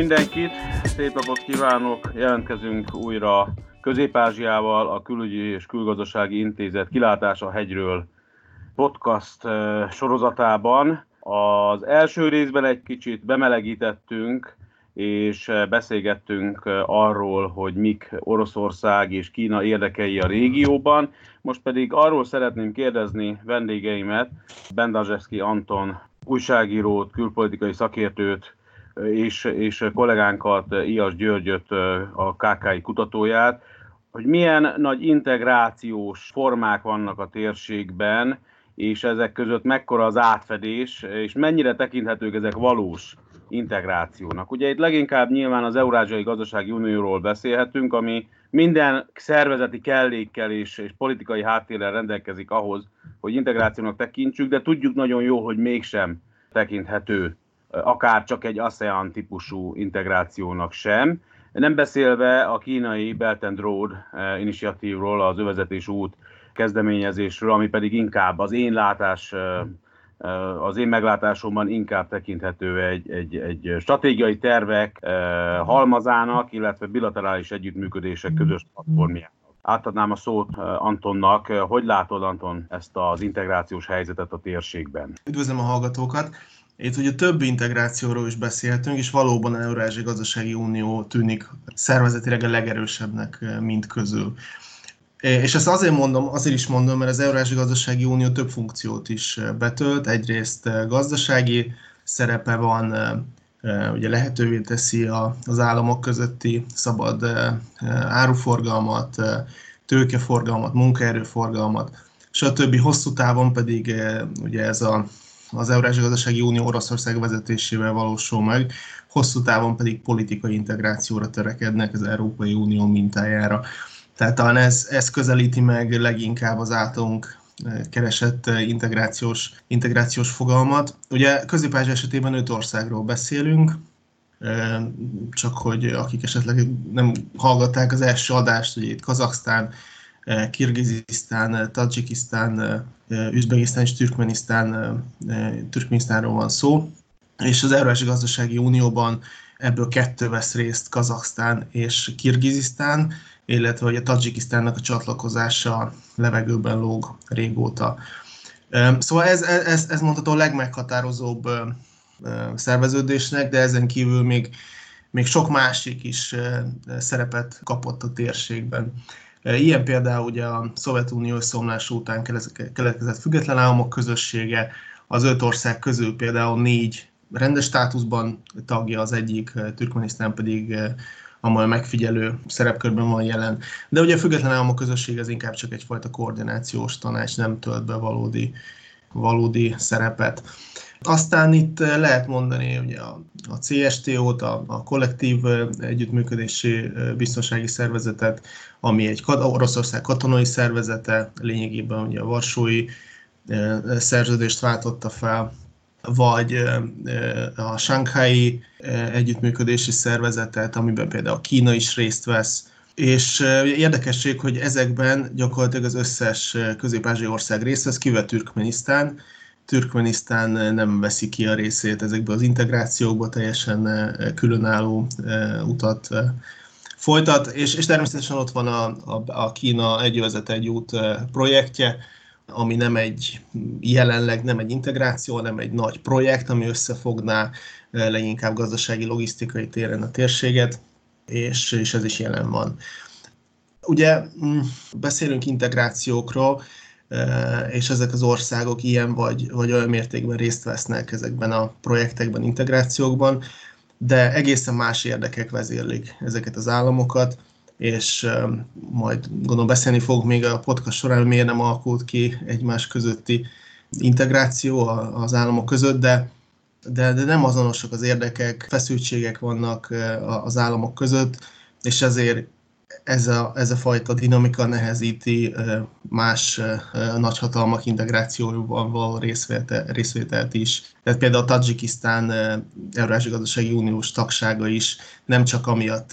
mindenkit, szép napot kívánok, jelentkezünk újra Közép-Ázsiával, a Külügyi és Külgazdasági Intézet Kilátása hegyről podcast eh, sorozatában. Az első részben egy kicsit bemelegítettünk, és eh, beszélgettünk eh, arról, hogy mik Oroszország és Kína érdekei a régióban. Most pedig arról szeretném kérdezni vendégeimet, Bendazseszki Anton újságírót, külpolitikai szakértőt, és, és kollégánkat, Ias Györgyöt, a KKI kutatóját, hogy milyen nagy integrációs formák vannak a térségben, és ezek között mekkora az átfedés, és mennyire tekinthetők ezek valós integrációnak. Ugye itt leginkább nyilván az Eurázsiai Gazdasági Unióról beszélhetünk, ami minden szervezeti kellékkel és, és politikai háttérrel rendelkezik ahhoz, hogy integrációnak tekintsük, de tudjuk nagyon jó, hogy mégsem tekinthető akár csak egy ASEAN típusú integrációnak sem. Nem beszélve a kínai Belt and Road eh, initiatívról, az övezetés út kezdeményezésről, ami pedig inkább az én látás eh, eh, az én meglátásomban inkább tekinthető egy, egy, egy stratégiai tervek halmazának, illetve bilaterális együttműködések közös platformjának. Átadnám a szót Antonnak. Hogy látod, Anton, ezt az integrációs helyzetet a térségben? Üdvözlöm a hallgatókat! Itt ugye több integrációról is beszéltünk, és valóban a Eurázsiai Gazdasági Unió tűnik szervezetileg a legerősebbnek eh, mind közül. Eh, és ezt azért mondom, azért is mondom, mert az Eurázsiai Gazdasági Unió több funkciót is eh, betölt. Egyrészt gazdasági szerepe van, ugye lehetővé teszi az államok közötti szabad áruforgalmat, tőkeforgalmat, munkaerőforgalmat, stb. Hosszú távon pedig ugye ez a az Eurázsiai Gazdasági Unió Oroszország vezetésével valósul meg, hosszú távon pedig politikai integrációra törekednek az Európai Unió mintájára. Tehát talán ez, ez közelíti meg leginkább az általunk eh, keresett eh, integrációs, integrációs fogalmat. Ugye közép esetében öt országról beszélünk, eh, csak hogy akik esetleg nem hallgatták az első adást, ugye itt Kazaksztán, Kirgizisztán, Tadzsikisztán, Üzbegisztán és Türkmenisztán, Türkmenisztánról van szó, és az Európási Gazdasági Unióban ebből kettő vesz részt Kazaksztán és Kirgizisztán, illetve hogy a Tadzsikisztánnak a csatlakozása levegőben lóg régóta. Szóval ez, ez, ez mondható a legmeghatározóbb szerveződésnek, de ezen kívül még, még sok másik is szerepet kapott a térségben. Ilyen például ugye a Szovjetunió összeomlása után keletkezett független államok közössége, az öt ország közül például négy rendes státuszban tagja, az egyik, Türkmenisztán pedig amely megfigyelő szerepkörben van jelen. De ugye a független államok közösség az inkább csak egyfajta koordinációs tanács, nem tölt be valódi, valódi szerepet. Aztán itt lehet mondani ugye a, a CSTO-t, a, a kollektív együttműködési biztonsági szervezetet, ami egy Oroszország katonai szervezete, lényegében ugye a Varsói szerződést váltotta fel, vagy a Shanghai együttműködési szervezetet, amiben például Kína is részt vesz, és érdekesség, hogy ezekben gyakorlatilag az összes közép ország részt vesz, kivel Türkmenisztán, Türkmenisztán nem veszi ki a részét ezekből az integrációkba, teljesen különálló utat folytat, és, és természetesen ott van a, a, a Kína egyövezet egy út projektje, ami nem egy, jelenleg nem egy integráció, hanem egy nagy projekt, ami összefogná leginkább gazdasági, logisztikai téren a térséget, és, és ez is jelen van. Ugye mm, beszélünk integrációkról, és ezek az országok ilyen vagy, vagy olyan mértékben részt vesznek ezekben a projektekben, integrációkban, de egészen más érdekek vezérlik ezeket az államokat, és majd gondolom beszélni fogunk még a podcast során, miért nem alakult ki egymás közötti integráció az államok között, de, de, de nem azonosak az érdekek, feszültségek vannak az államok között, és ezért ez a, ez a fajta dinamika nehezíti más nagyhatalmak integrációjában való részvételt, részvételt is. Tehát például a Tadzsikisztán Eurázsi Gazdasági Uniós tagsága is nem csak amiatt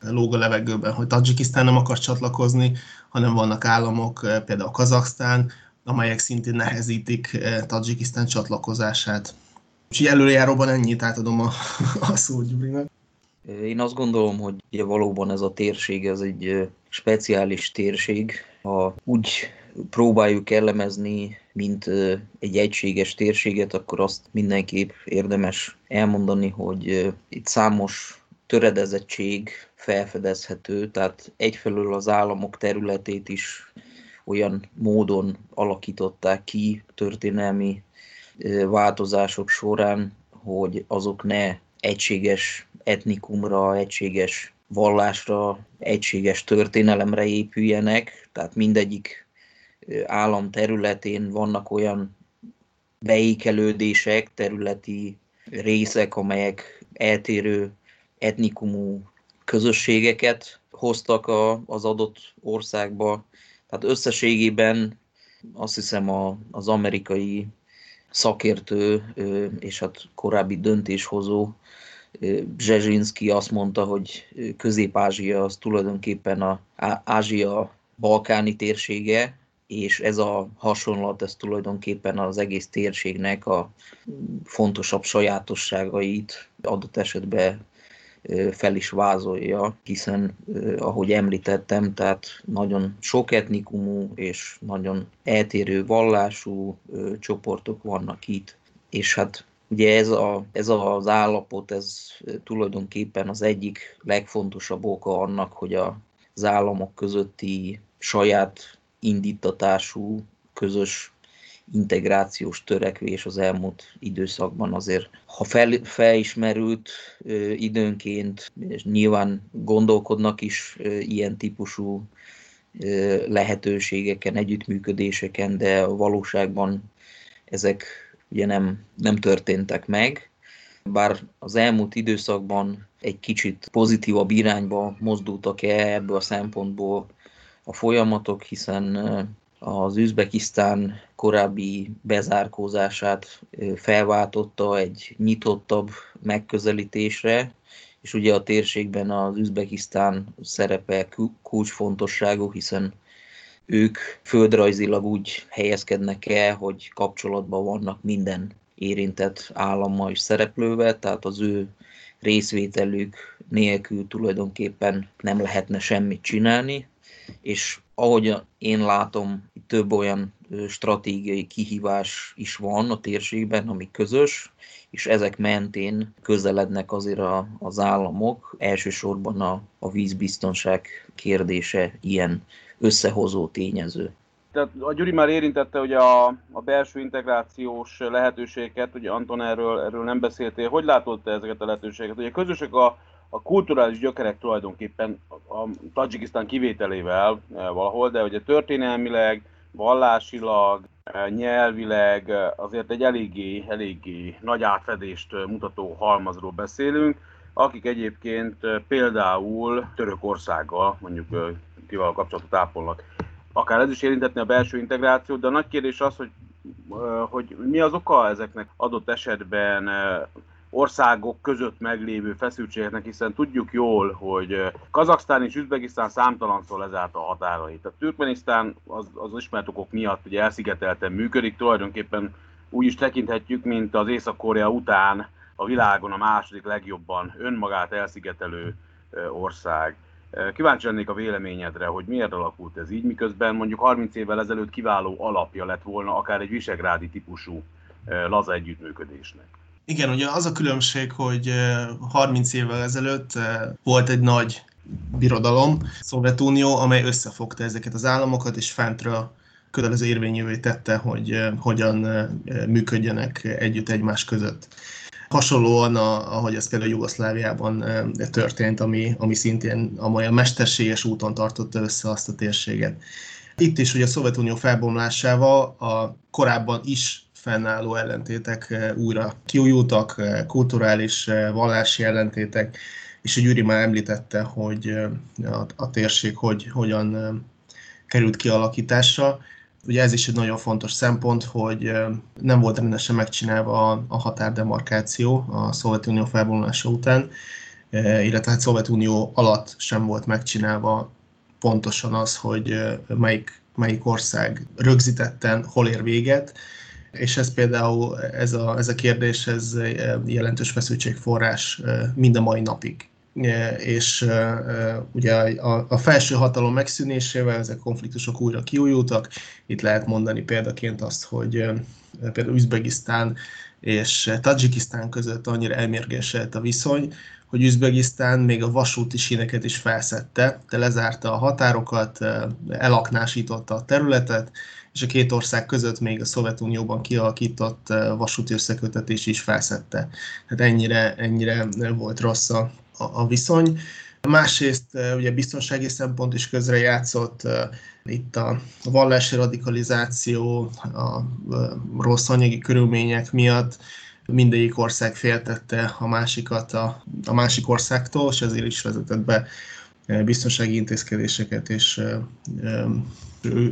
lóg a levegőben, hogy Tadzsikisztán nem akar csatlakozni, hanem vannak államok, például Kazaksztán, amelyek szintén nehezítik Tadzsikisztán csatlakozását. Úgyhogy előrejáróban ennyit átadom a, a szót Gyurinak. Én azt gondolom, hogy ugye valóban ez a térség, ez egy speciális térség. Ha úgy próbáljuk elemezni, mint egy egységes térséget, akkor azt mindenképp érdemes elmondani, hogy itt számos töredezettség felfedezhető, tehát egyfelől az államok területét is olyan módon alakították ki történelmi változások során, hogy azok ne egységes etnikumra, egységes vallásra, egységes történelemre épüljenek, tehát mindegyik állam területén vannak olyan beékelődések, területi részek, amelyek eltérő etnikumú közösségeket hoztak a, az adott országba. Tehát összességében azt hiszem a, az amerikai szakértő és hát korábbi döntéshozó Zsezsinszki azt mondta, hogy Közép-Ázsia az tulajdonképpen a Ázsia balkáni térsége, és ez a hasonlat, ez tulajdonképpen az egész térségnek a fontosabb sajátosságait adott esetben fel is vázolja, hiszen ahogy említettem, tehát nagyon sok etnikumú és nagyon eltérő vallású csoportok vannak itt, és hát Ugye ez, a, ez az állapot, ez tulajdonképpen az egyik legfontosabb oka annak, hogy az államok közötti saját indítatású, közös integrációs törekvés az elmúlt időszakban azért, ha fel, felismerült időnként, és nyilván gondolkodnak is ilyen típusú ö, lehetőségeken, együttműködéseken, de a valóságban ezek ugye nem, nem történtek meg, bár az elmúlt időszakban egy kicsit pozitívabb irányba mozdultak el ebből a szempontból a folyamatok, hiszen az Üzbekisztán korábbi bezárkózását felváltotta egy nyitottabb megközelítésre, és ugye a térségben az Üzbekisztán szerepe kulcsfontosságú, hiszen ők földrajzilag úgy helyezkednek el, hogy kapcsolatban vannak minden érintett állammal és szereplővel, tehát az ő részvételük nélkül tulajdonképpen nem lehetne semmit csinálni, és ahogy én látom, több olyan stratégiai kihívás is van a térségben, ami közös, és ezek mentén közelednek azért a, az államok, elsősorban a, a vízbiztonság kérdése ilyen összehozó tényező. Tehát a Gyuri már érintette hogy a, a belső integrációs lehetőségeket, ugye Anton erről, erről nem beszéltél. Hogy látod te ezeket a lehetőségeket? Ugye közösek a, a kulturális gyökerek tulajdonképpen a Tajikisztán kivételével e, valahol, de ugye történelmileg, vallásilag, e, nyelvileg e, azért egy eléggé, eléggé nagy átfedést mutató halmazról beszélünk, akik egyébként például Törökországgal mondjuk kivel a kapcsolatot ápolnak. Akár ez is érintetni a belső integrációt, de a nagy kérdés az, hogy, hogy mi az oka ezeknek adott esetben országok között meglévő feszültségeknek, hiszen tudjuk jól, hogy Kazaksztán és Üzbegisztán számtalanszor lezárt a határait. A Türkmenisztán az, az ismert okok miatt ugye elszigetelten működik, tulajdonképpen úgy is tekinthetjük, mint az Észak-Korea után a világon a második legjobban önmagát elszigetelő ország. Kíváncsi lennék a véleményedre, hogy miért alakult ez így, miközben mondjuk 30 évvel ezelőtt kiváló alapja lett volna akár egy visegrádi típusú laza együttműködésnek. Igen, ugye az a különbség, hogy 30 évvel ezelőtt volt egy nagy birodalom, Szovjetunió, amely összefogta ezeket az államokat, és fentről kötelező érvényűvé tette, hogy hogyan működjenek együtt egymás között. Hasonlóan, a, ahogy ez például Jugoszláviában történt, ami, ami szintén a mesterséges úton tartotta össze azt a térséget. Itt is ugye a Szovjetunió felbomlásával a korábban is fennálló ellentétek újra kiújultak, kulturális, vallási ellentétek, és a Gyuri már említette, hogy a, a térség hogy, hogyan került kialakításra. Ugye ez is egy nagyon fontos szempont, hogy nem volt rendesen megcsinálva a, a határdemarkáció a Szovjetunió felvonulása után, illetve hát Szovjetunió alatt sem volt megcsinálva pontosan az, hogy melyik, melyik ország rögzítetten hol ér véget, és ez például, ez a, ez a kérdés, ez jelentős feszültségforrás mind a mai napig és ugye a, a felső hatalom megszűnésével ezek konfliktusok újra kiújultak. Itt lehet mondani példaként azt, hogy például Üzbegisztán és Tajikisztán között annyira elmérgesedett a viszony, hogy Üzbegisztán még a vasúti síneket is felszette, de lezárta a határokat, elaknásította a területet, és a két ország között még a Szovjetunióban kialakított vasúti összekötetés is felszette. Tehát ennyire, ennyire volt rossz a, a viszony. Másrészt ugye biztonsági szempont is közre játszott, itt a vallási radikalizáció, a rossz anyagi körülmények miatt mindegyik ország féltette a másikat a, a másik országtól, és ezért is vezetett be biztonsági intézkedéseket, és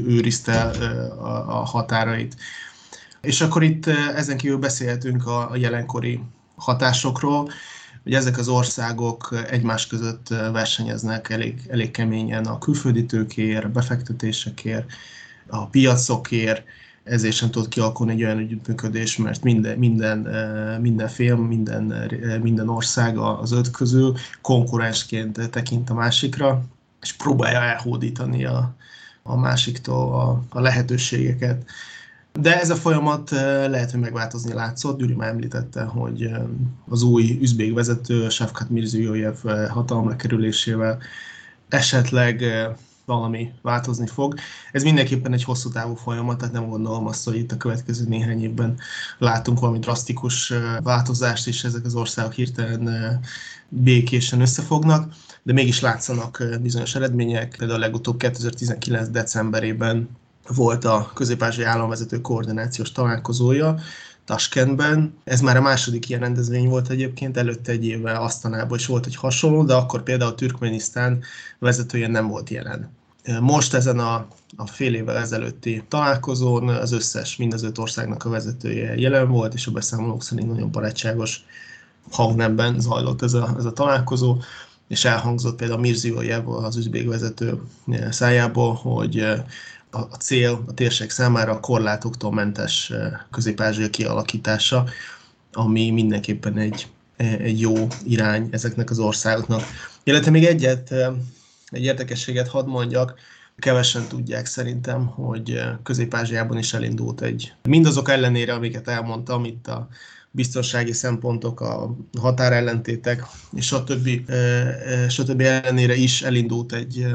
őrizte a, a határait. És akkor itt ezen kívül beszélhetünk a, a jelenkori hatásokról, hogy ezek az országok egymás között versenyeznek elég, elég keményen a külföldi tőkéért, befektetésekért, a piacokért, ezért sem tud kialakulni egy olyan együttműködés, mert minden, minden, minden film, minden, minden ország az öt közül konkurensként tekint a másikra, és próbálja elhódítani a, a másiktól a, a lehetőségeket. De ez a folyamat lehet, hogy megváltozni látszott. Gyuri már említette, hogy az új üzbék vezető, Shavkat Mirziyoyev hatalomra kerülésével esetleg valami változni fog. Ez mindenképpen egy hosszú távú folyamat, tehát nem gondolom azt, hogy itt a következő néhány évben látunk valami drasztikus változást, és ezek az országok hirtelen békésen összefognak, de mégis látszanak bizonyos eredmények. Például a legutóbb 2019. decemberében volt a közép államvezető koordinációs találkozója, Taskentben. Ez már a második ilyen rendezvény volt egyébként, előtte egy évvel Asztanában is volt egy hasonló, de akkor például Türkmenisztán vezetője nem volt jelen. Most ezen a, a fél évvel ezelőtti találkozón az összes, mind az öt országnak a vezetője jelen volt, és a beszámolók szerint nagyon barátságos hangnemben zajlott ez a, ez a találkozó, és elhangzott például Mirziójev, az üzbék vezető szájából, hogy a cél a térség számára a korlátoktól mentes közép kialakítása, ami mindenképpen egy, egy jó irány ezeknek az országoknak. Illetve még egyet, egy érdekességet hadd mondjak, kevesen tudják szerintem, hogy Közép-Ázsiában is elindult egy, mindazok ellenére, amiket elmondtam, itt a biztonsági szempontok, a határellentétek, és stb. stb. ellenére is elindult egy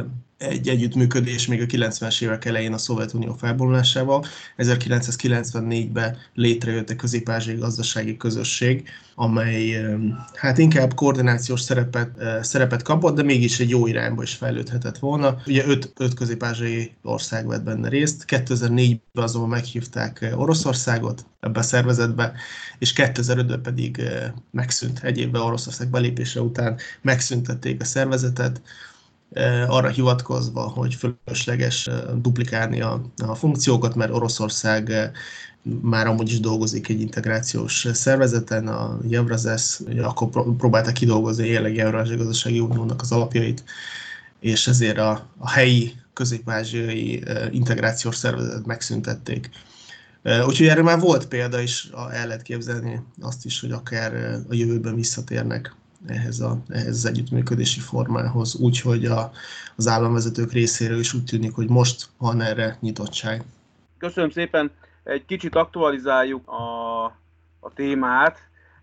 egy együttműködés még a 90-es évek elején a Szovjetunió felbomlásával. 1994-ben létrejött a közép gazdasági közösség, amely hát inkább koordinációs szerepet, szerepet kapott, de mégis egy jó irányba is fejlődhetett volna. Ugye öt, öt közép ország vett benne részt, 2004-ben azonban meghívták Oroszországot ebbe a szervezetbe, és 2005-ben pedig megszűnt egy évvel Oroszország belépése után megszüntették a szervezetet, arra hivatkozva, hogy fölösleges duplikálni a, a funkciókat, mert Oroszország már amúgy is dolgozik egy integrációs szervezeten, a Jevrazes, akkor próbálta kidolgozni a jelenlegi Eurázsiai Gazdasági Uniónak az alapjait, és ezért a, a helyi közép-ázsiai integrációs szervezetet megszüntették. Úgyhogy erre már volt példa is, el lehet képzelni azt is, hogy akár a jövőben visszatérnek ehhez, a, ehhez az együttműködési formához, úgyhogy a, az államvezetők részéről is úgy tűnik, hogy most van erre nyitottság. Köszönöm szépen, egy kicsit aktualizáljuk a, a témát.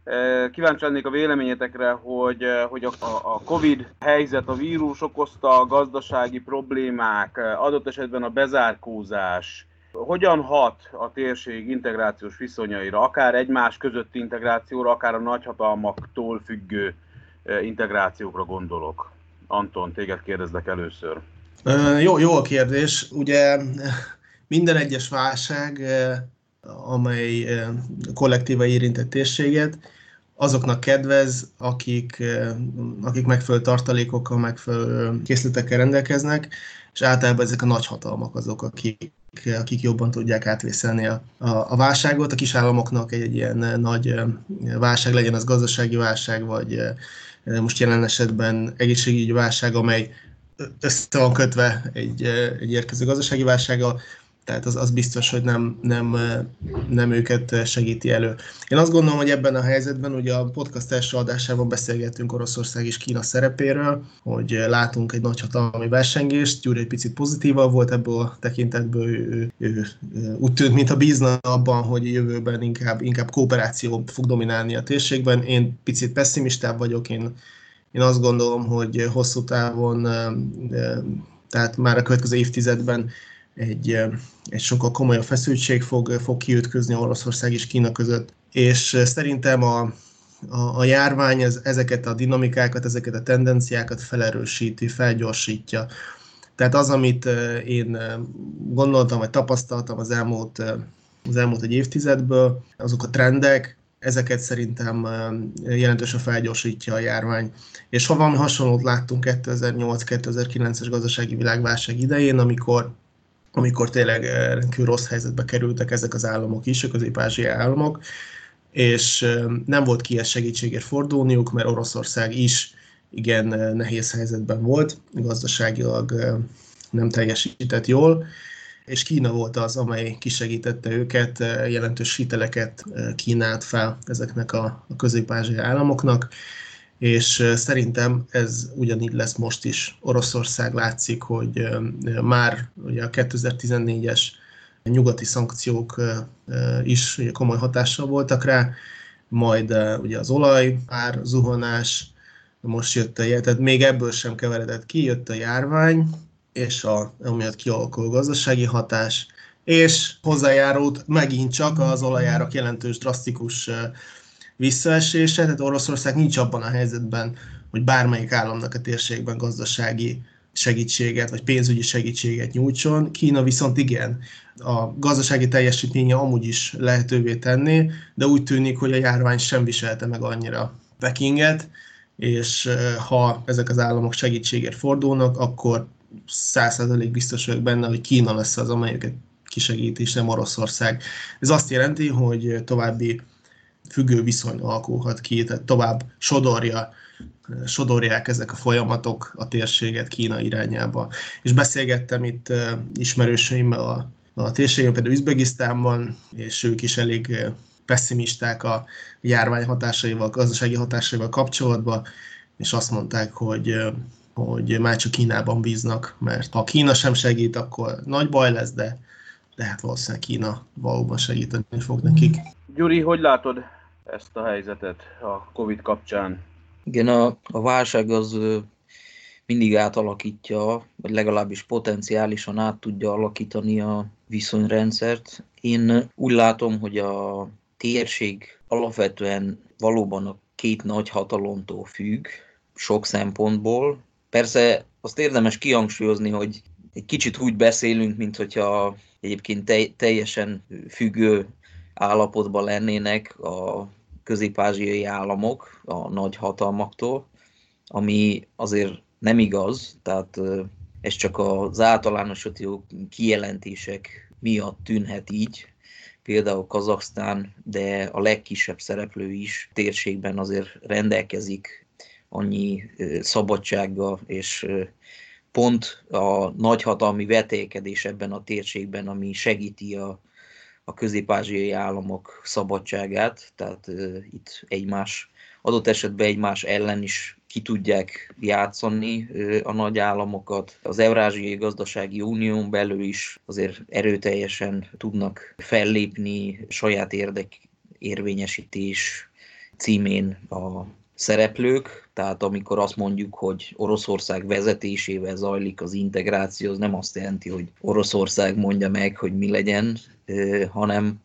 E, kíváncsi lennék a véleményetekre, hogy, hogy a, a Covid helyzet, a vírus okozta a gazdasági problémák, adott esetben a bezárkózás, hogyan hat a térség integrációs viszonyaira, akár egymás közötti integrációra, akár a nagyhatalmaktól függő integrációkra gondolok. Anton, téged kérdezlek először. Jó, jó a kérdés. Ugye minden egyes válság, amely kollektíva érintett térséget, azoknak kedvez, akik, akik megfelelő tartalékokkal, megfelelő készletekkel rendelkeznek, és általában ezek a nagyhatalmak azok, akik, akik jobban tudják átvészelni a, a, a válságot. A kisállamoknak egy, egy ilyen nagy válság legyen, az gazdasági válság, vagy most jelen esetben egészségügyi válság, amely össze van kötve egy, egy érkező gazdasági válsággal, tehát az, az biztos, hogy nem, nem, nem őket segíti elő. Én azt gondolom, hogy ebben a helyzetben, ugye a podcast első adásában beszélgettünk Oroszország és Kína szerepéről, hogy látunk egy nagy hatalmi versengést, Gyuri egy picit pozitívabb volt ebből a tekintetből, ő, ő, ő, úgy tűnt, mintha bízna abban, hogy jövőben inkább, inkább kooperáció fog dominálni a térségben. Én picit pessimistább vagyok, én, én azt gondolom, hogy hosszú távon, tehát már a következő évtizedben egy, egy sokkal komolyabb feszültség fog, fog kiütközni Oroszország és Kína között. És szerintem a, a, a járvány ez, ezeket a dinamikákat, ezeket a tendenciákat felerősíti, felgyorsítja. Tehát az, amit én gondoltam, vagy tapasztaltam az elmúlt, az elmúlt egy évtizedből, azok a trendek, ezeket szerintem jelentősen felgyorsítja a járvány. És ha valami hasonlót láttunk 2008-2009-es gazdasági világválság idején, amikor amikor tényleg eh, rendkívül rossz helyzetbe kerültek ezek az államok is, a közép-ázsiai államok, és eh, nem volt kies segítségért fordulniuk, mert Oroszország is igen eh, nehéz helyzetben volt, gazdaságilag nem teljesített jól, és Kína volt az, amely kisegítette őket, jelentős hiteleket kínált fel ezeknek a, a közép-ázsiai államoknak, és szerintem ez ugyanígy lesz most is. Oroszország látszik, hogy már ugye a 2014-es nyugati szankciók is komoly hatással voltak rá, majd ugye az olaj ár zuhanás, most jött a tehát még ebből sem keveredett ki, jött a járvány, és a, amiatt kialakul gazdasági hatás, és hozzájárult megint csak az olajárak jelentős, drasztikus visszaesése, tehát Oroszország nincs abban a helyzetben, hogy bármelyik államnak a térségben gazdasági segítséget, vagy pénzügyi segítséget nyújtson. Kína viszont igen, a gazdasági teljesítménye amúgy is lehetővé tenni, de úgy tűnik, hogy a járvány sem viselte meg annyira Pekinget, és ha ezek az államok segítségért fordulnak, akkor százszerzalék biztos vagyok benne, hogy Kína lesz az, amelyiket kisegít, és nem Oroszország. Ez azt jelenti, hogy további függő viszony alakulhat ki, tehát tovább sodorja, sodorják ezek a folyamatok a térséget Kína irányába. És beszélgettem itt ismerőseimmel a, a térségen, például Üzbegisztánban, és ők is elég pessimisták a járvány hatásaival, a gazdasági hatásaival kapcsolatban, és azt mondták, hogy hogy már csak Kínában bíznak, mert ha Kína sem segít, akkor nagy baj lesz, de, de hát valószínűleg Kína valóban segíteni fog nekik. Gyuri, hogy látod ezt a helyzetet a Covid kapcsán. Igen, a, a válság az mindig átalakítja, vagy legalábbis potenciálisan át tudja alakítani a viszonyrendszert. Én úgy látom, hogy a térség alapvetően valóban a két nagy hatalomtól függ, sok szempontból. Persze azt érdemes kihangsúlyozni, hogy egy kicsit úgy beszélünk, mint hogyha egyébként teljesen függő állapotban lennének a közép-ázsiai államok a nagy hatalmaktól, ami azért nem igaz, tehát ez csak az általánosító kijelentések miatt tűnhet így, például Kazaksztán, de a legkisebb szereplő is térségben azért rendelkezik annyi szabadsággal, és pont a nagyhatalmi vetékedés ebben a térségben, ami segíti a a közép-ázsiai államok szabadságát, tehát itt egymás, adott esetben egymás ellen is ki tudják játszani a nagy államokat. Az Eurázsiai Gazdasági Unión belül is azért erőteljesen tudnak fellépni saját érdek érvényesítés címén a szereplők, tehát amikor azt mondjuk, hogy Oroszország vezetésével zajlik az integráció, az nem azt jelenti, hogy Oroszország mondja meg, hogy mi legyen, hanem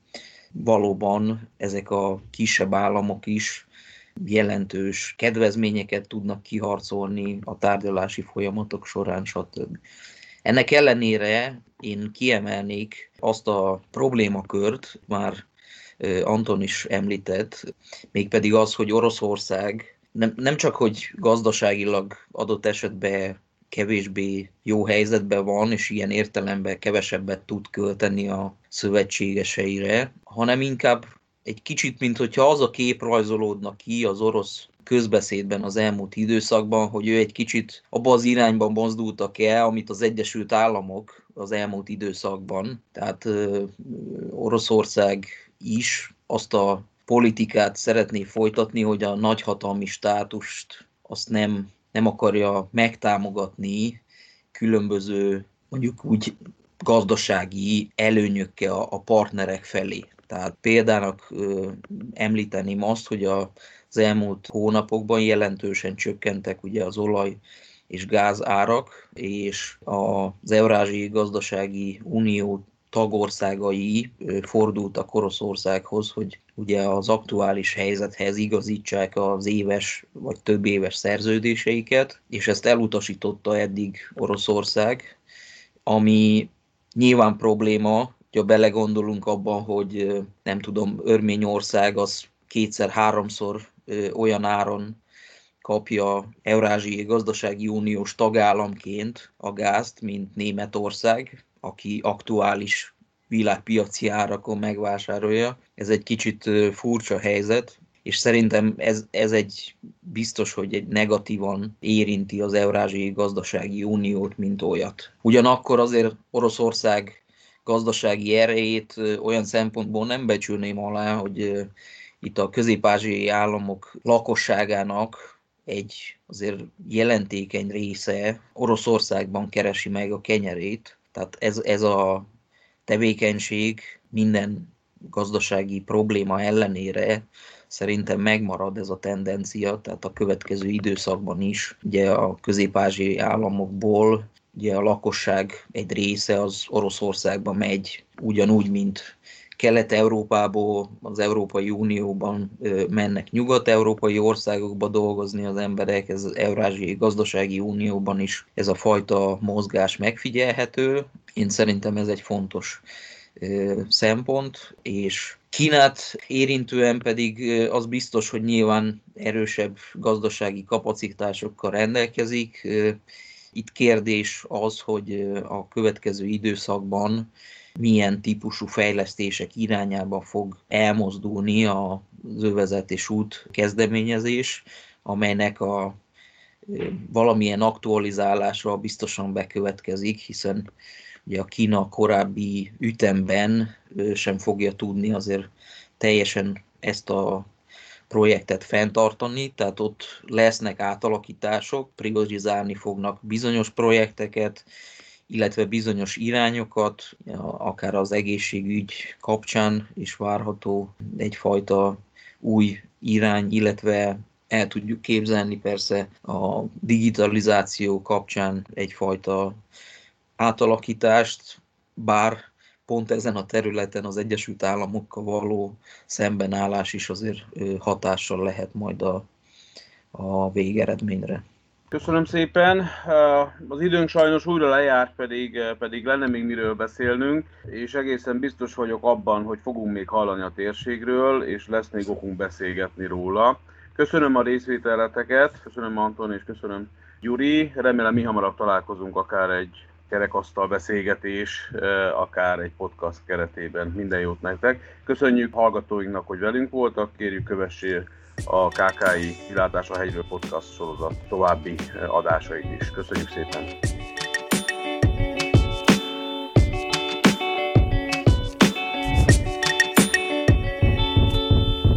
valóban ezek a kisebb államok is jelentős kedvezményeket tudnak kiharcolni a tárgyalási folyamatok során, stb. Ennek ellenére én kiemelnék azt a problémakört, már Anton is említett, mégpedig az, hogy Oroszország nem, nem csak, hogy gazdaságilag adott esetben kevésbé jó helyzetben van, és ilyen értelemben kevesebbet tud költeni a szövetségeseire, hanem inkább egy kicsit, mint hogyha az a kép rajzolódna ki az orosz közbeszédben az elmúlt időszakban, hogy ő egy kicsit abba az irányban mozdultak el, amit az Egyesült Államok az elmúlt időszakban, tehát Oroszország is azt a politikát szeretné folytatni, hogy a nagyhatalmi státust azt nem, nem akarja megtámogatni különböző mondjuk úgy gazdasági előnyökkel a partnerek felé. Tehát példának ö, említeném azt, hogy a, az elmúlt hónapokban jelentősen csökkentek ugye az olaj és gáz árak, és az Eurázsiai Gazdasági Unió tagországai fordultak Oroszországhoz, hogy ugye az aktuális helyzethez igazítsák az éves vagy több éves szerződéseiket, és ezt elutasította eddig Oroszország, ami nyilván probléma, ha belegondolunk abban, hogy nem tudom, Örményország az kétszer-háromszor olyan áron kapja Eurázsiai Gazdasági Uniós tagállamként a gázt, mint Németország, aki aktuális világpiaci árakon megvásárolja. Ez egy kicsit furcsa helyzet, és szerintem ez, ez egy biztos, hogy egy negatívan érinti az Eurázsiai Gazdasági Uniót, mint olyat. Ugyanakkor azért Oroszország gazdasági erejét olyan szempontból nem becsülném alá, hogy itt a közép-ázsiai államok lakosságának egy azért jelentékeny része Oroszországban keresi meg a kenyerét, tehát ez, ez a tevékenység minden gazdasági probléma ellenére szerintem megmarad ez a tendencia, tehát a következő időszakban is. Ugye a közép-ázsiai államokból ugye a lakosság egy része az Oroszországba megy, ugyanúgy, mint Kelet-Európából, az Európai Unióban mennek nyugat-európai országokba dolgozni az emberek, ez az Eurázsiai Gazdasági Unióban is ez a fajta mozgás megfigyelhető. Én szerintem ez egy fontos szempont, és Kínát érintően pedig az biztos, hogy nyilván erősebb gazdasági kapacitásokkal rendelkezik. Itt kérdés az, hogy a következő időszakban milyen típusú fejlesztések irányába fog elmozdulni az övezetés út kezdeményezés, amelynek a valamilyen aktualizálása biztosan bekövetkezik, hiszen ugye a Kína korábbi ütemben sem fogja tudni azért teljesen ezt a projektet fenntartani, tehát ott lesznek átalakítások, priorizálni fognak bizonyos projekteket, illetve bizonyos irányokat, akár az egészségügy kapcsán is várható egyfajta új irány, illetve el tudjuk képzelni persze a digitalizáció kapcsán egyfajta átalakítást, bár pont ezen a területen az Egyesült Államokkal való szembenállás is azért hatással lehet majd a, a végeredményre. Köszönöm szépen. Az időnk sajnos újra lejárt, pedig, pedig lenne még miről beszélnünk, és egészen biztos vagyok abban, hogy fogunk még hallani a térségről, és lesz még okunk beszélgetni róla. Köszönöm a részvételeteket, köszönöm Anton, és köszönöm Gyuri. Remélem mi hamarabb találkozunk akár egy kerekasztal beszélgetés, akár egy podcast keretében. Minden jót nektek. Köszönjük hallgatóinknak, hogy velünk voltak, kérjük kövessék a KKI Kilátás a Hegyről podcast sorozat további adásait is. Köszönjük szépen!